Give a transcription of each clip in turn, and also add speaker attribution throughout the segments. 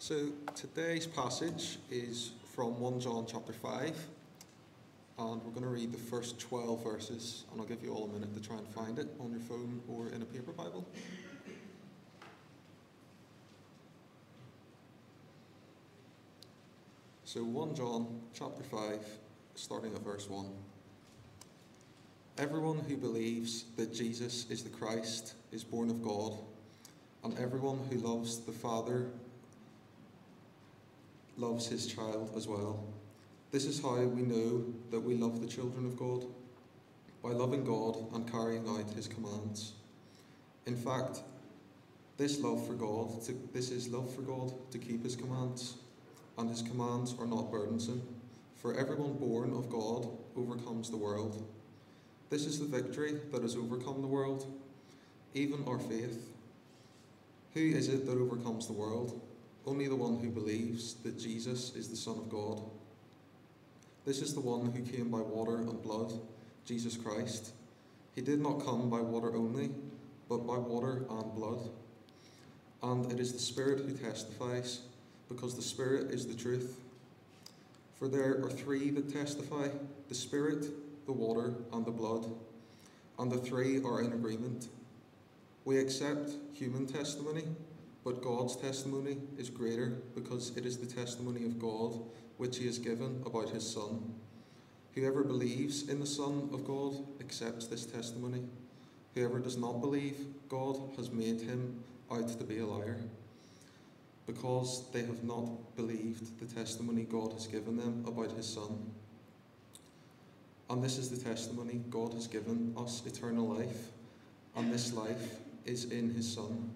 Speaker 1: So today's passage is from 1 John chapter 5, and we're going to read the first 12 verses, and I'll give you all a minute to try and find it on your phone or in a paper Bible. So 1 John chapter 5, starting at verse 1. Everyone who believes that Jesus is the Christ is born of God, and everyone who loves the Father loves his child as well. This is how we know that we love the children of God by loving God and carrying out his commands. In fact, this love for God, to, this is love for God to keep his commands, and his commands are not burdensome, for everyone born of God overcomes the world. This is the victory that has overcome the world, even our faith. Who is it that overcomes the world? Only the one who believes that Jesus is the Son of God. This is the one who came by water and blood, Jesus Christ. He did not come by water only, but by water and blood. And it is the Spirit who testifies, because the Spirit is the truth. For there are three that testify the Spirit, the water, and the blood, and the three are in agreement. We accept human testimony but God's testimony is greater because it is the testimony of God which He has given about His Son. Whoever believes in the Son of God accepts this testimony. Whoever does not believe God has made him out to be a liar, because they have not believed the testimony God has given them about His Son. And this is the testimony God has given us eternal life, and this life is in His Son.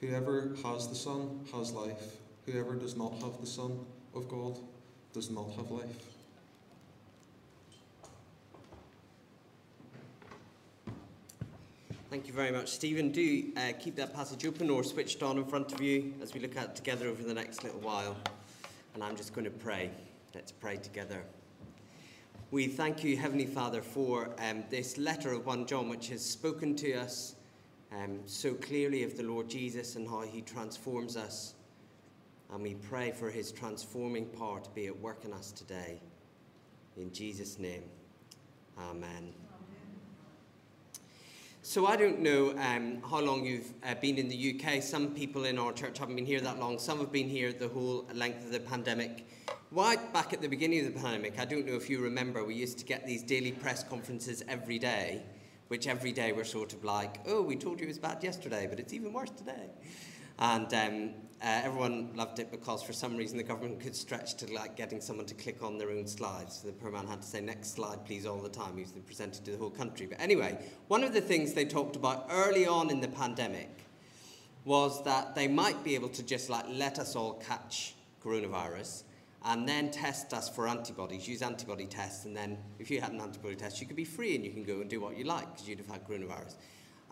Speaker 1: Whoever has the Son has life. Whoever does not have the Son of God does not have life.
Speaker 2: Thank you very much, Stephen. Do uh, keep that passage open or switched on in front of you as we look at it together over the next little while. And I'm just going to pray. Let's pray together. We thank you, Heavenly Father, for um, this letter of 1 John, which has spoken to us um, so clearly of the Lord Jesus and how he transforms us. And we pray for his transforming power to be at work in us today. In Jesus' name, amen. So I don't know um, how long you've uh, been in the UK. Some people in our church haven't been here that long. Some have been here the whole length of the pandemic. Right back at the beginning of the pandemic, I don't know if you remember, we used to get these daily press conferences every day which every day we're sort of like, oh, we told you it was bad yesterday, but it's even worse today. And um, uh, everyone loved it because for some reason the government could stretch to like getting someone to click on their own slides. So the poor man had to say, next slide, please, all the time. He was presented to the whole country. But anyway, one of the things they talked about early on in the pandemic was that they might be able to just like let us all catch coronavirus and then test us for antibodies, use antibody tests, and then if you had an antibody test, you could be free and you can go and do what you like because you'd have had coronavirus.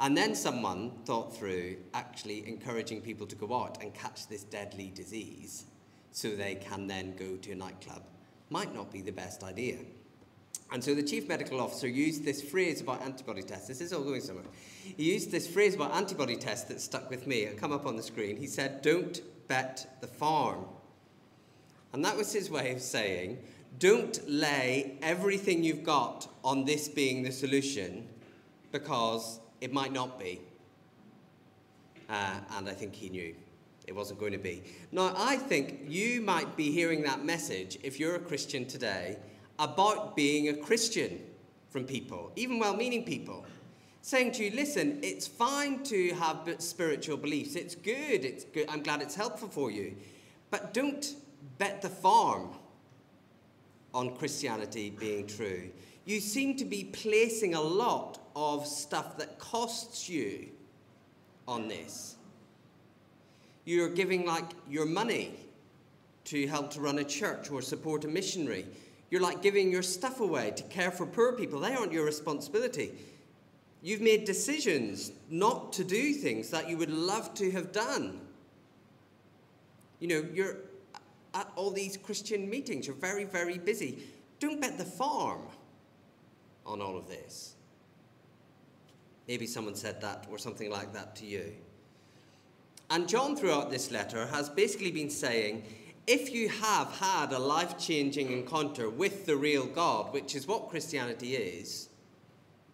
Speaker 2: And then someone thought through actually encouraging people to go out and catch this deadly disease so they can then go to a nightclub. Might not be the best idea. And so the chief medical officer used this phrase about antibody tests. This is all going somewhere. He used this phrase about antibody tests that stuck with me. It'll come up on the screen. He said, Don't bet the farm. And that was his way of saying, don't lay everything you've got on this being the solution because it might not be. Uh, and I think he knew it wasn't going to be. Now, I think you might be hearing that message if you're a Christian today about being a Christian from people, even well meaning people, saying to you, listen, it's fine to have spiritual beliefs, it's good, it's good, I'm glad it's helpful for you, but don't bet the farm on Christianity being true. You seem to be placing a lot of stuff that costs you on this. You're giving like your money to help to run a church or support a missionary. You're like giving your stuff away to care for poor people. They aren't your responsibility. You've made decisions not to do things that you would love to have done. You know, you're at all these Christian meetings. You're very, very busy. Don't bet the farm on all of this. Maybe someone said that or something like that to you. And John, throughout this letter, has basically been saying if you have had a life changing encounter with the real God, which is what Christianity is,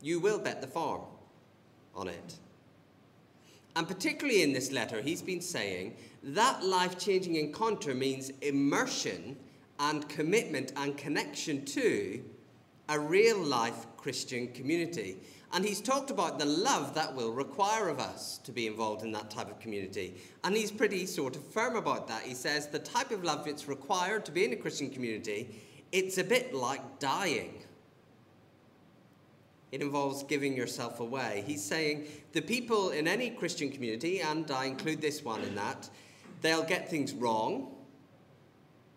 Speaker 2: you will bet the farm on it. And particularly in this letter, he's been saying that life changing encounter means immersion and commitment and connection to a real life Christian community. And he's talked about the love that will require of us to be involved in that type of community. And he's pretty sort of firm about that. He says the type of love that's required to be in a Christian community, it's a bit like dying. It involves giving yourself away. He's saying the people in any Christian community, and I include this one in that, they'll get things wrong.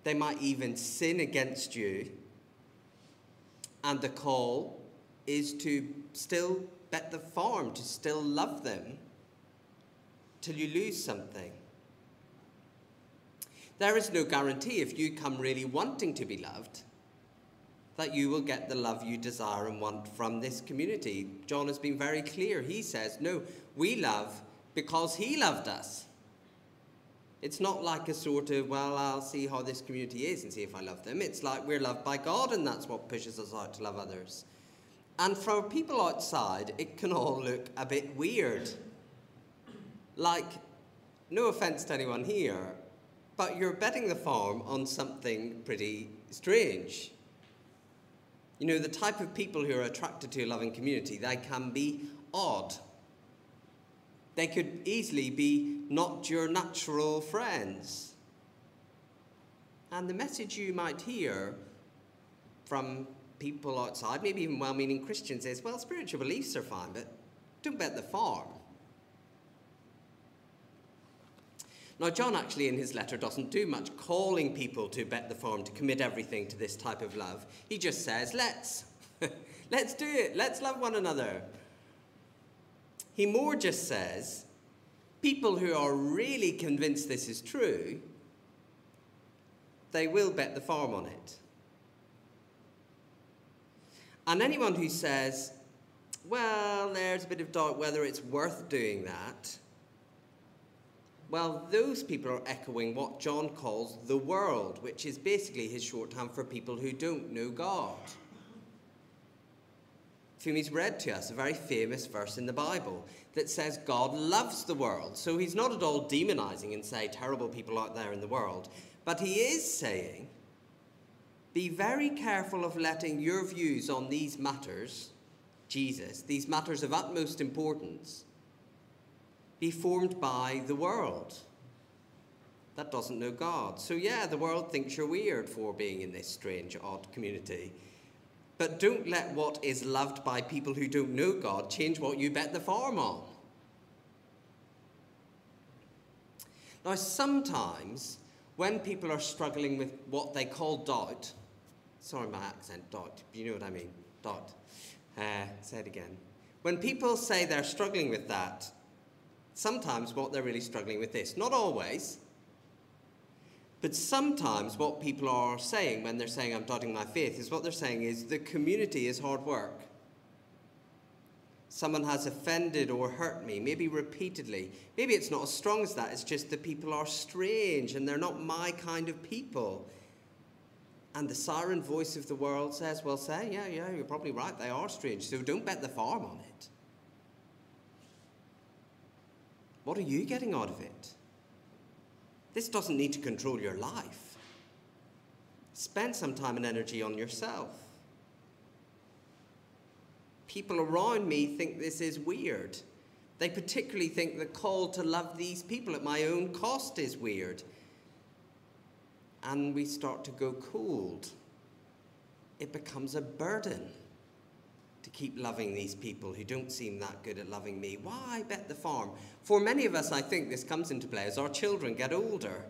Speaker 2: They might even sin against you. And the call is to still bet the farm, to still love them till you lose something. There is no guarantee if you come really wanting to be loved that you will get the love you desire and want from this community. John has been very clear. He says, No, we love because he loved us. It's not like a sort of, well, I'll see how this community is and see if I love them. It's like we're loved by God, and that's what pushes us out to love others. And for people outside, it can all look a bit weird. Like, no offense to anyone here, but you're betting the farm on something pretty strange. You know, the type of people who are attracted to a loving community, they can be odd. They could easily be not your natural friends. And the message you might hear from people outside, maybe even well meaning Christians, is well, spiritual beliefs are fine, but don't bet the farm. Now, John actually in his letter doesn't do much calling people to bet the farm, to commit everything to this type of love. He just says, let's. let's do it. Let's love one another. He more just says, people who are really convinced this is true, they will bet the farm on it. And anyone who says, well, there's a bit of doubt whether it's worth doing that, well, those people are echoing what John calls the world, which is basically his shorthand for people who don't know God. Fumi's read to us a very famous verse in the Bible that says God loves the world. So he's not at all demonizing and say terrible people out there in the world, but he is saying be very careful of letting your views on these matters, Jesus, these matters of utmost importance, be formed by the world that doesn't know God. So, yeah, the world thinks you're weird for being in this strange, odd community. But don't let what is loved by people who don't know God change what you bet the farm on. Now, sometimes when people are struggling with what they call doubt, sorry, my accent, doubt, you know what I mean, doubt. Uh, say it again. When people say they're struggling with that, sometimes what they're really struggling with this. Not always, but sometimes what people are saying when they're saying, I'm doubting my faith, is what they're saying is the community is hard work. Someone has offended or hurt me, maybe repeatedly. Maybe it's not as strong as that, it's just that people are strange and they're not my kind of people. And the siren voice of the world says, Well, say, yeah, yeah, you're probably right, they are strange, so don't bet the farm on it. What are you getting out of it? This doesn't need to control your life. Spend some time and energy on yourself. People around me think this is weird. They particularly think the call to love these people at my own cost is weird. And we start to go cold. It becomes a burden to keep loving these people who don't seem that good at loving me? Why bet the farm? For many of us, I think this comes into play as our children get older.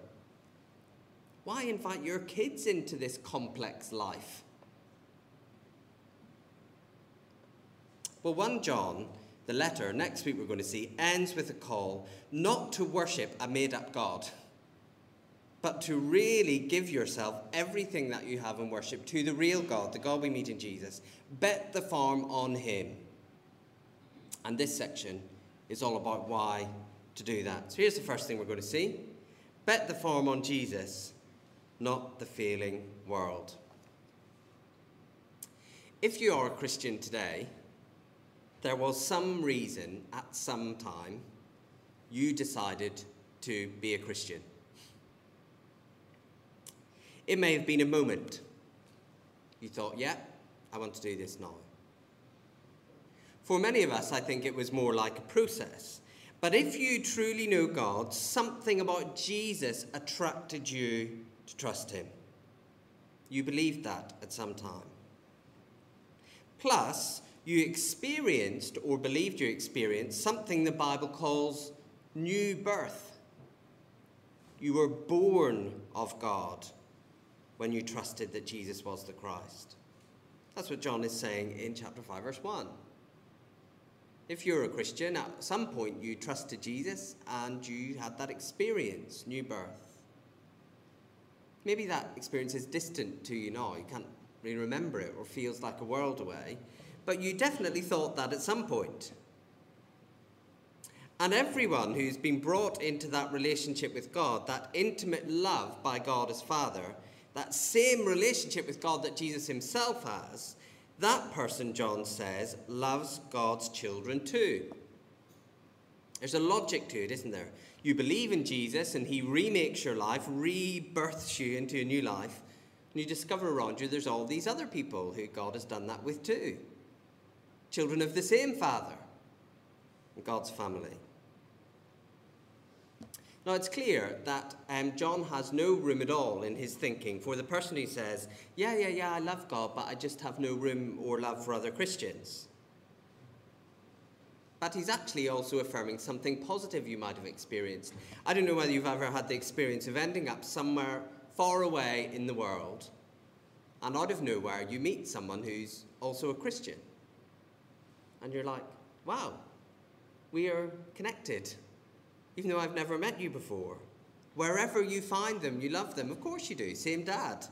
Speaker 2: Why invite your kids into this complex life? Well, 1 John, the letter, next week we're going to see, ends with a call not to worship a made up God but to really give yourself everything that you have in worship to the real God, the God we meet in Jesus. Bet the farm on Him. And this section is all about why to do that. So here's the first thing we're going to see bet the farm on Jesus, not the failing world. If you are a Christian today, there was some reason at some time you decided to be a Christian. It may have been a moment. You thought, yeah, I want to do this now. For many of us, I think it was more like a process. But if you truly know God, something about Jesus attracted you to trust Him. You believed that at some time. Plus, you experienced or believed you experienced something the Bible calls new birth. You were born of God when you trusted that Jesus was the Christ. That's what John is saying in chapter 5, verse 1. If you're a Christian, at some point you trusted Jesus and you had that experience, new birth. Maybe that experience is distant to you now. You can't really remember it or feels like a world away. But you definitely thought that at some point. And everyone who's been brought into that relationship with God, that intimate love by God as Father, that same relationship with God that Jesus himself has, that person, John says, loves God's children too. There's a logic to it, isn't there? You believe in Jesus and he remakes your life, rebirths you into a new life, and you discover around you there's all these other people who God has done that with too. Children of the same Father, God's family. Now, it's clear that um, John has no room at all in his thinking for the person who says, Yeah, yeah, yeah, I love God, but I just have no room or love for other Christians. But he's actually also affirming something positive you might have experienced. I don't know whether you've ever had the experience of ending up somewhere far away in the world, and out of nowhere, you meet someone who's also a Christian. And you're like, wow, we are connected even though I've never met you before. Wherever you find them, you love them. Of course you do. Same dad.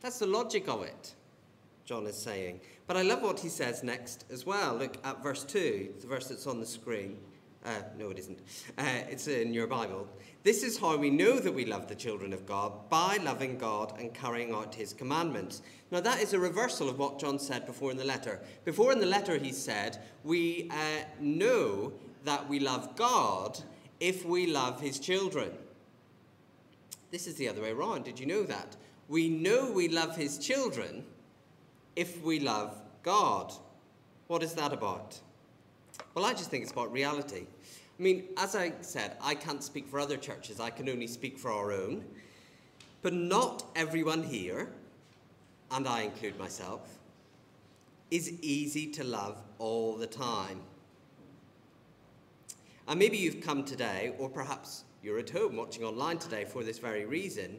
Speaker 2: That's the logic of it, John is saying. But I love what he says next as well. Look at verse 2, the verse that's on the screen. Uh, no, it isn't. Uh, it's in your Bible. This is how we know that we love the children of God by loving God and carrying out his commandments. Now, that is a reversal of what John said before in the letter. Before in the letter, he said, We uh, know that we love God if we love his children. This is the other way around. Did you know that? We know we love his children if we love God. What is that about? Well, I just think it's about reality. I mean, as I said, I can't speak for other churches, I can only speak for our own. But not everyone here, and I include myself, is easy to love all the time. And maybe you've come today, or perhaps you're at home watching online today for this very reason,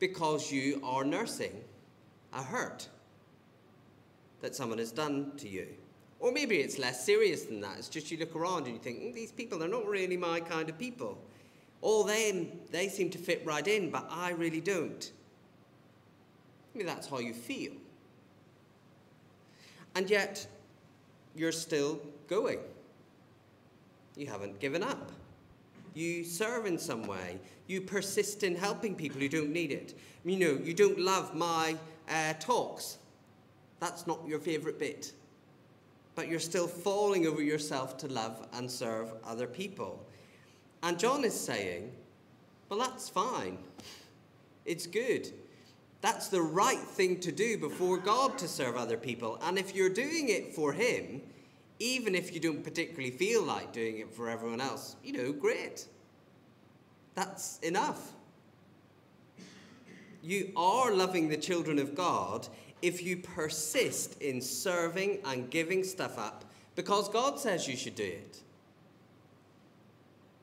Speaker 2: because you are nursing a hurt that someone has done to you. Or maybe it's less serious than that. It's just you look around and you think, mm, these people, they're not really my kind of people. All them, they seem to fit right in, but I really don't. Maybe that's how you feel. And yet, you're still going. You haven't given up. You serve in some way. You persist in helping people who don't need it. You know, you don't love my uh, talks. That's not your favourite bit. But you're still falling over yourself to love and serve other people. And John is saying, well, that's fine. It's good. That's the right thing to do before God to serve other people. And if you're doing it for Him, even if you don't particularly feel like doing it for everyone else, you know, great. That's enough. You are loving the children of God if you persist in serving and giving stuff up because God says you should do it.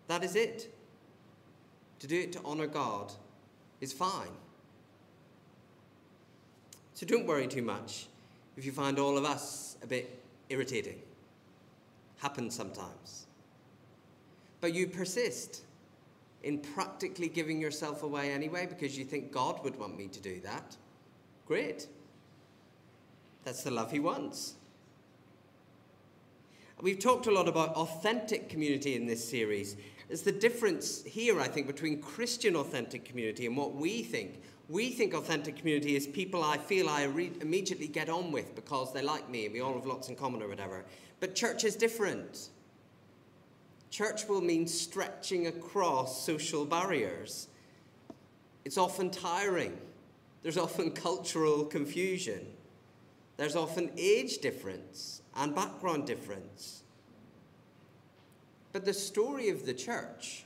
Speaker 2: That is it. To do it to honor God is fine. So don't worry too much if you find all of us a bit irritating happens sometimes. But you persist in practically giving yourself away anyway because you think God would want me to do that. Great. That's the love He wants. We've talked a lot about authentic community in this series. There's the difference here, I think, between Christian authentic community and what we think. We think authentic community is people I feel I re- immediately get on with because they like me and we all have lots in common or whatever. But church is different. Church will mean stretching across social barriers. It's often tiring. There's often cultural confusion. There's often age difference and background difference. But the story of the church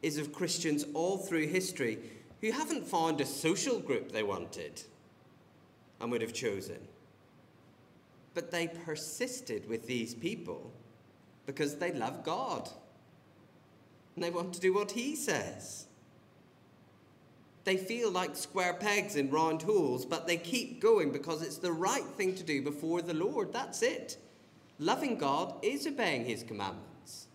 Speaker 2: is of Christians all through history who haven't found a social group they wanted and would have chosen. But they persisted with these people because they love God and they want to do what He says. They feel like square pegs in round holes, but they keep going because it's the right thing to do before the Lord. That's it. Loving God is obeying His commandments.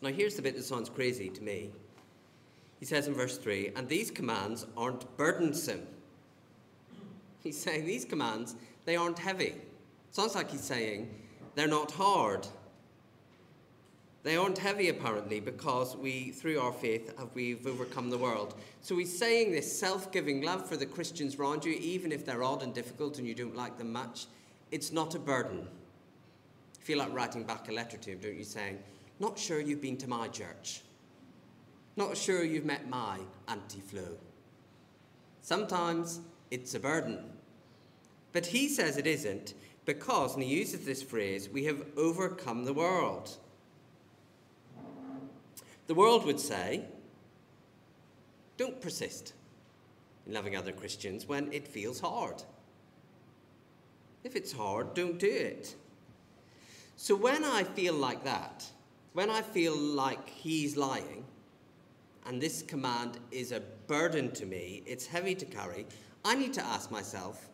Speaker 2: Now, here's the bit that sounds crazy to me. He says in verse 3 and these commands aren't burdensome. He's saying these commands, they aren't heavy. Sounds like he's saying they're not hard. They aren't heavy, apparently, because we, through our faith, have we've overcome the world. So he's saying this self-giving love for the Christians around you, even if they're odd and difficult and you don't like them much, it's not a burden. You feel like writing back a letter to him, don't you, saying, not sure you've been to my church. Not sure you've met my Auntie Flo. Sometimes it's a burden. But he says it isn't because, and he uses this phrase, we have overcome the world. The world would say, don't persist in loving other Christians when it feels hard. If it's hard, don't do it. So when I feel like that, when I feel like he's lying, and this command is a burden to me, it's heavy to carry, I need to ask myself,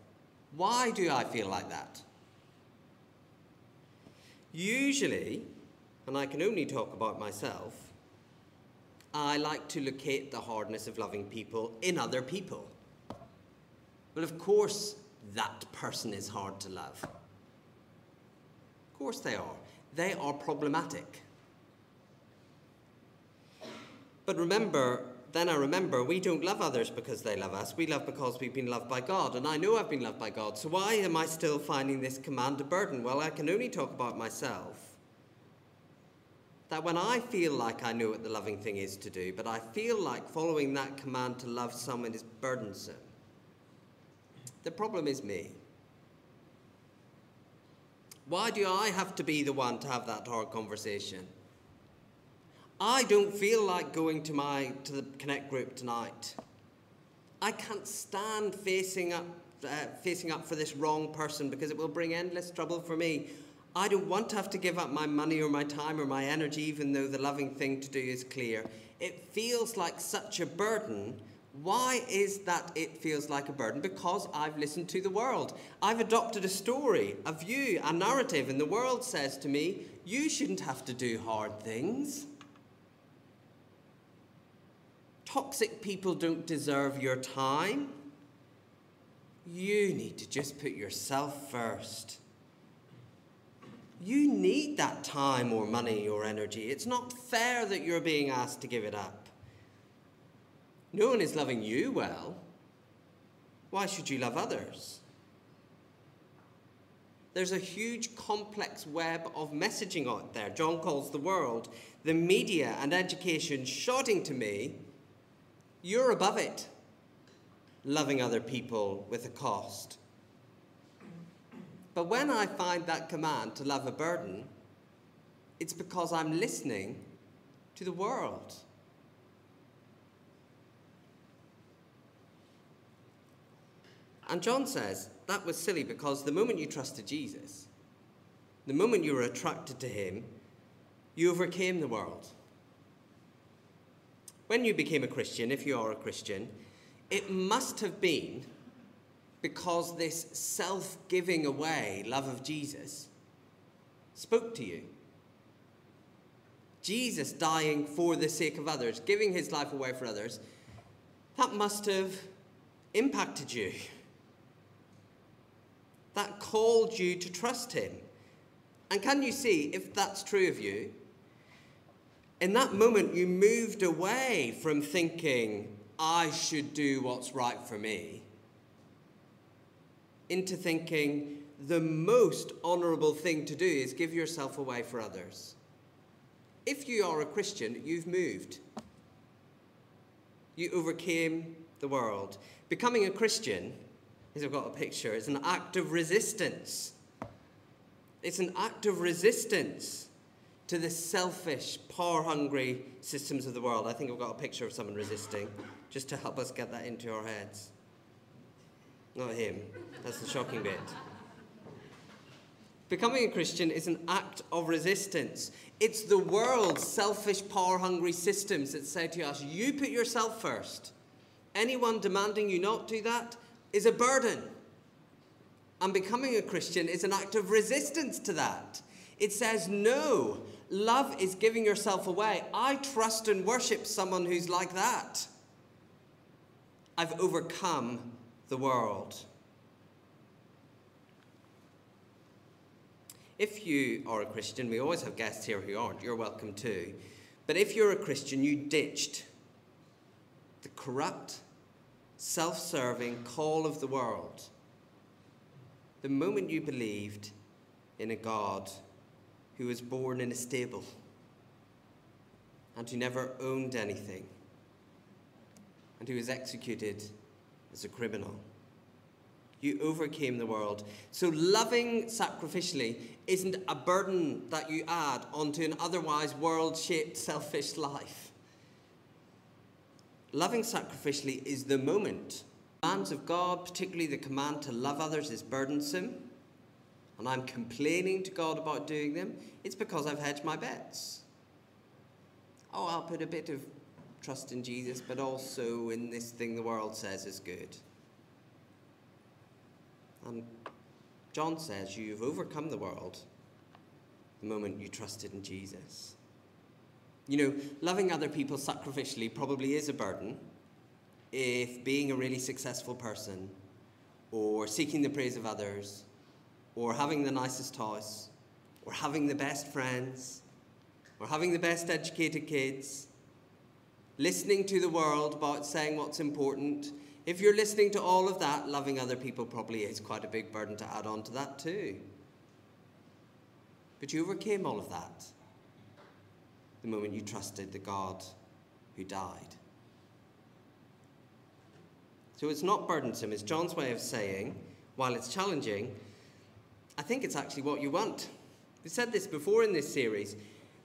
Speaker 2: why do I feel like that? Usually, and I can only talk about myself, I like to locate the hardness of loving people in other people. Well, of course, that person is hard to love. Of course, they are. They are problematic. But remember, then I remember we don't love others because they love us. We love because we've been loved by God. And I know I've been loved by God. So why am I still finding this command a burden? Well, I can only talk about myself that when I feel like I know what the loving thing is to do, but I feel like following that command to love someone is burdensome, the problem is me. Why do I have to be the one to have that hard conversation? I don't feel like going to my to the connect group tonight. I can't stand facing up uh, facing up for this wrong person because it will bring endless trouble for me. I don't want to have to give up my money or my time or my energy, even though the loving thing to do is clear. It feels like such a burden. Why is that it feels like a burden? Because I've listened to the world. I've adopted a story, a view, a narrative, and the world says to me, you shouldn't have to do hard things. Toxic people don't deserve your time. You need to just put yourself first. You need that time or money or energy. It's not fair that you're being asked to give it up. No one is loving you well. Why should you love others? There's a huge complex web of messaging out there. John calls the world, the media and education shouting to me, You're above it. Loving other people with a cost. But when I find that command to love a burden, it's because I'm listening to the world. And John says that was silly because the moment you trusted Jesus, the moment you were attracted to him, you overcame the world. When you became a Christian, if you are a Christian, it must have been because this self giving away love of Jesus spoke to you. Jesus dying for the sake of others, giving his life away for others, that must have impacted you. that called you to trust Him. And can you see if that's true of you? In that moment, you moved away from thinking, I should do what's right for me, into thinking, the most honourable thing to do is give yourself away for others. If you are a Christian, you've moved. You overcame the world. Becoming a Christian, as I've got a picture, is an act of resistance. It's an act of resistance to the selfish, power hungry systems of the world. I think I've got a picture of someone resisting, just to help us get that into our heads. Not him. That's the shocking bit. Becoming a Christian is an act of resistance. It's the world's selfish, power hungry systems that say to us, you put yourself first. Anyone demanding you not do that is a burden. And becoming a Christian is an act of resistance to that. It says, no, love is giving yourself away. I trust and worship someone who's like that. I've overcome the world. If you are a Christian, we always have guests here who aren't, you're welcome too. But if you're a Christian, you ditched the corrupt, self serving call of the world the moment you believed in a God who was born in a stable and who never owned anything and who was executed as a criminal. You overcame the world. So, loving sacrificially isn't a burden that you add onto an otherwise world shaped, selfish life. Loving sacrificially is the moment. Commands of God, particularly the command to love others, is burdensome, and I'm complaining to God about doing them. It's because I've hedged my bets. Oh, I'll put a bit of trust in Jesus, but also in this thing the world says is good. And John says you've overcome the world the moment you trusted in Jesus. You know, loving other people sacrificially probably is a burden if being a really successful person, or seeking the praise of others, or having the nicest house, or having the best friends, or having the best educated kids, listening to the world about saying what's important, if you're listening to all of that, loving other people probably is quite a big burden to add on to that too. But you overcame all of that the moment you trusted the God who died. So it's not burdensome, it's John's way of saying, while it's challenging, I think it's actually what you want. We've said this before in this series.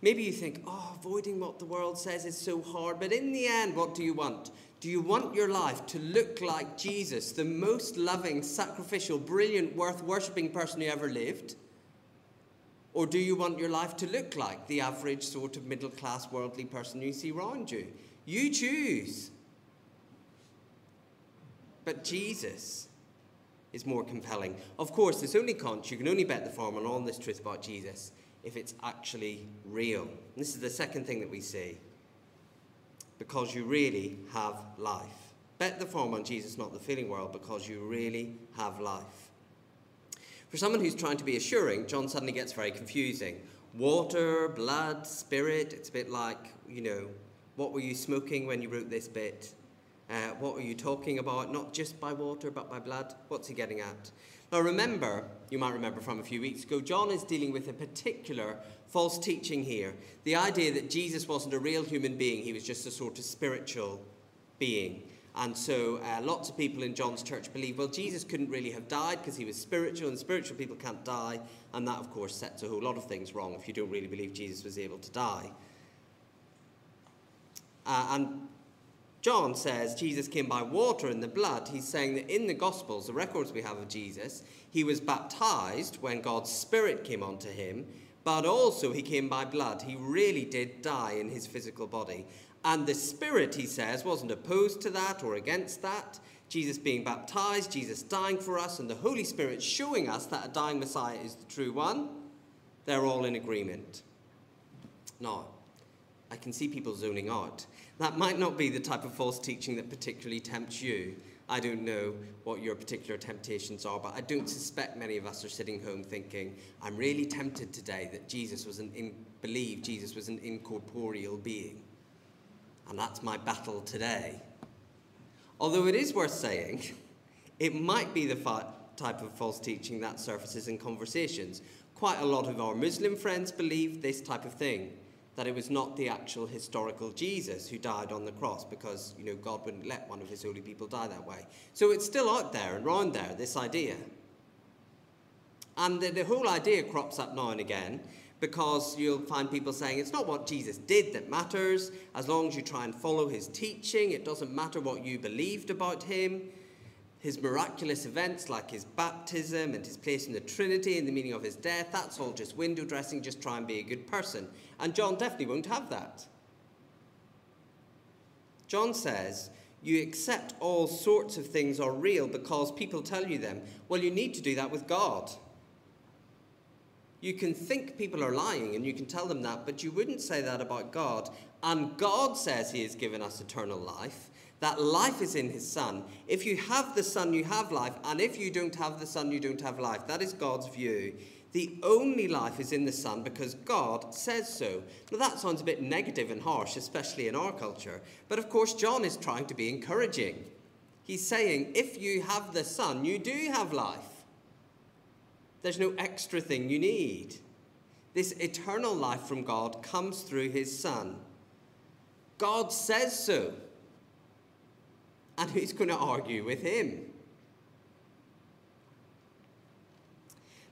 Speaker 2: Maybe you think, oh, avoiding what the world says is so hard, but in the end, what do you want? Do you want your life to look like Jesus, the most loving, sacrificial, brilliant, worth worshipping person who ever lived? Or do you want your life to look like the average sort of middle class, worldly person you see around you? You choose. But Jesus is more compelling. Of course, this only counts, you can only bet the farm on all this truth about Jesus if it's actually real. And this is the second thing that we see because you really have life. Bet the farm on Jesus, not the feeling world, because you really have life. For someone who's trying to be assuring, John suddenly gets very confusing. Water, blood, spirit, it's a bit like, you know, what were you smoking when you wrote this bit? Uh, what are you talking about? Not just by water, but by blood? What's he getting at? Now, remember, you might remember from a few weeks ago, John is dealing with a particular false teaching here. The idea that Jesus wasn't a real human being, he was just a sort of spiritual being. And so uh, lots of people in John's church believe, well, Jesus couldn't really have died because he was spiritual, and spiritual people can't die. And that, of course, sets a whole lot of things wrong if you don't really believe Jesus was able to die. Uh, and John says Jesus came by water and the blood. He's saying that in the Gospels, the records we have of Jesus, he was baptized when God's Spirit came onto him, but also he came by blood. He really did die in his physical body. And the Spirit, he says, wasn't opposed to that or against that. Jesus being baptized, Jesus dying for us, and the Holy Spirit showing us that a dying Messiah is the true one. They're all in agreement. Now, I can see people zoning out that might not be the type of false teaching that particularly tempts you. I don't know what your particular temptations are, but I don't suspect many of us are sitting home thinking, I'm really tempted today that Jesus was an in, believe Jesus was an incorporeal being. And that's my battle today. Although it is worth saying, it might be the fa- type of false teaching that surfaces in conversations. Quite a lot of our Muslim friends believe this type of thing that it was not the actual historical Jesus who died on the cross because, you know, God wouldn't let one of his holy people die that way. So it's still out there and round there, this idea. And the, the whole idea crops up now and again because you'll find people saying it's not what Jesus did that matters. As long as you try and follow his teaching, it doesn't matter what you believed about him his miraculous events like his baptism and his place in the Trinity and the meaning of his death, that's all just window dressing, just try and be a good person. And John definitely won't have that. John says, You accept all sorts of things are real because people tell you them. Well, you need to do that with God. You can think people are lying and you can tell them that, but you wouldn't say that about God. And God says He has given us eternal life. That life is in his Son. If you have the Son, you have life. And if you don't have the Son, you don't have life. That is God's view. The only life is in the Son because God says so. Now, that sounds a bit negative and harsh, especially in our culture. But of course, John is trying to be encouraging. He's saying, if you have the Son, you do have life. There's no extra thing you need. This eternal life from God comes through his Son. God says so. And who's going to argue with him?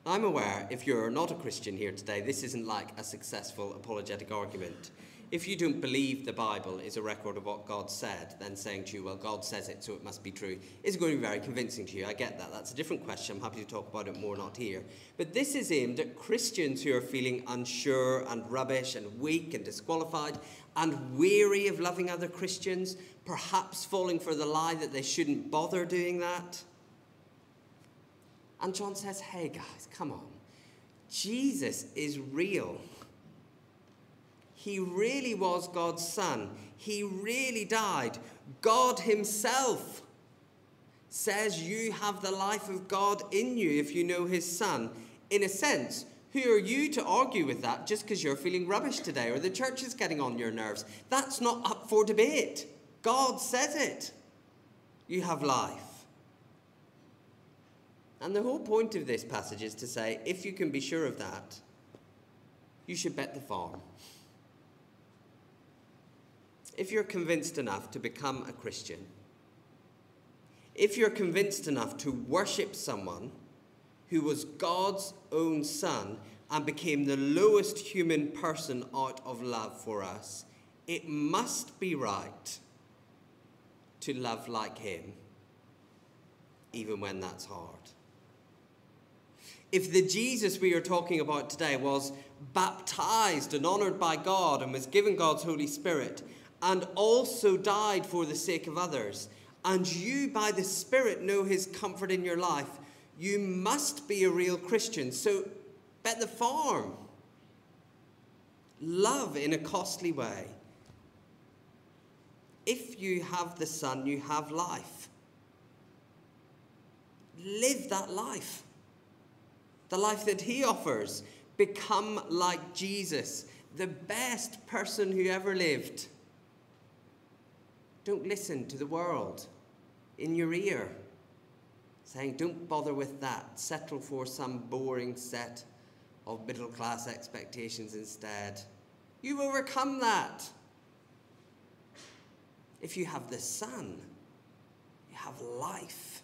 Speaker 2: I'm aware if you're not a Christian here today, this isn't like a successful apologetic argument. If you don't believe the Bible is a record of what God said, then saying to you, well, God says it, so it must be true, is going to be very convincing to you. I get that. That's a different question. I'm happy to talk about it more, not here. But this is aimed at Christians who are feeling unsure and rubbish and weak and disqualified and weary of loving other Christians, perhaps falling for the lie that they shouldn't bother doing that. And John says, hey guys, come on. Jesus is real. He really was God's son. He really died. God Himself says you have the life of God in you if you know His Son. In a sense, who are you to argue with that just because you're feeling rubbish today or the church is getting on your nerves? That's not up for debate. God says it. You have life. And the whole point of this passage is to say if you can be sure of that, you should bet the farm if you're convinced enough to become a Christian, if you're convinced enough to worship someone who was God's own son and became the lowest human person out of love for us, it must be right to love like him, even when that's hard. If the Jesus we are talking about today was baptized and honored by God and was given God's Holy Spirit, and also died for the sake of others, and you by the Spirit know his comfort in your life, you must be a real Christian. So bet the farm. Love in a costly way. If you have the Son, you have life. Live that life. The life that He offers. Become like Jesus, the best person who ever lived. Don't listen to the world in your ear saying, Don't bother with that. Settle for some boring set of middle class expectations instead. You've overcome that. If you have the Son, you have life.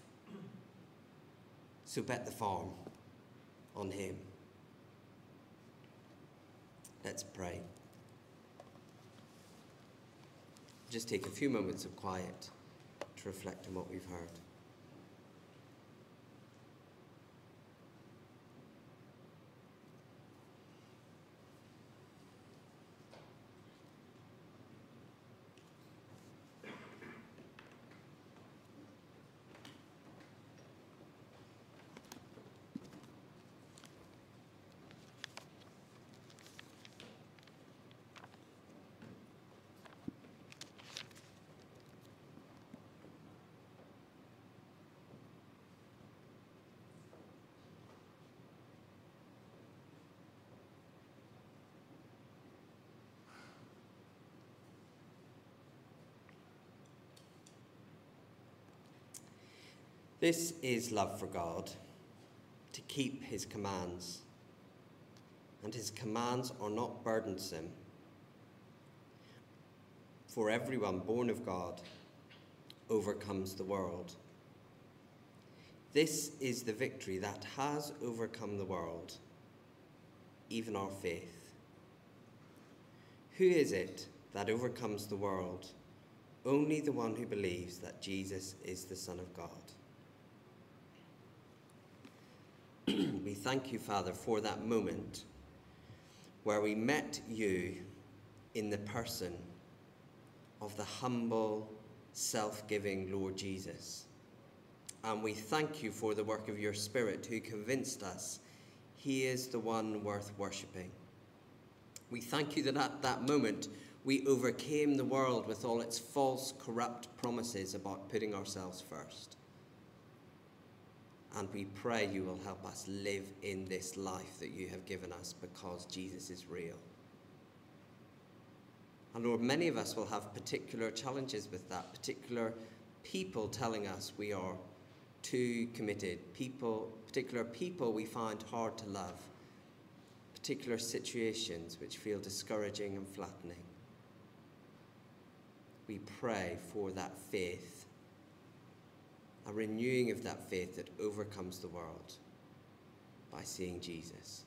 Speaker 2: So bet the farm on Him. Let's pray just take a few moments of quiet to reflect on what we've heard. This is love for God, to keep his commands. And his commands are not burdensome. For everyone born of God overcomes the world. This is the victory that has overcome the world, even our faith. Who is it that overcomes the world? Only the one who believes that Jesus is the Son of God. we thank you, Father, for that moment where we met you in the person of the humble, self giving Lord Jesus. And we thank you for the work of your Spirit who convinced us he is the one worth worshipping. We thank you that at that moment we overcame the world with all its false, corrupt promises about putting ourselves first. And we pray you will help us live in this life that you have given us because Jesus is real. And Lord, many of us will have particular challenges with that, particular people telling us we are too committed, people, particular people we find hard to love, particular situations which feel discouraging and flattening. We pray for that faith a renewing of that faith that overcomes the world by seeing Jesus.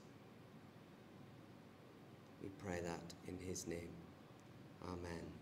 Speaker 2: We pray that in his name. Amen.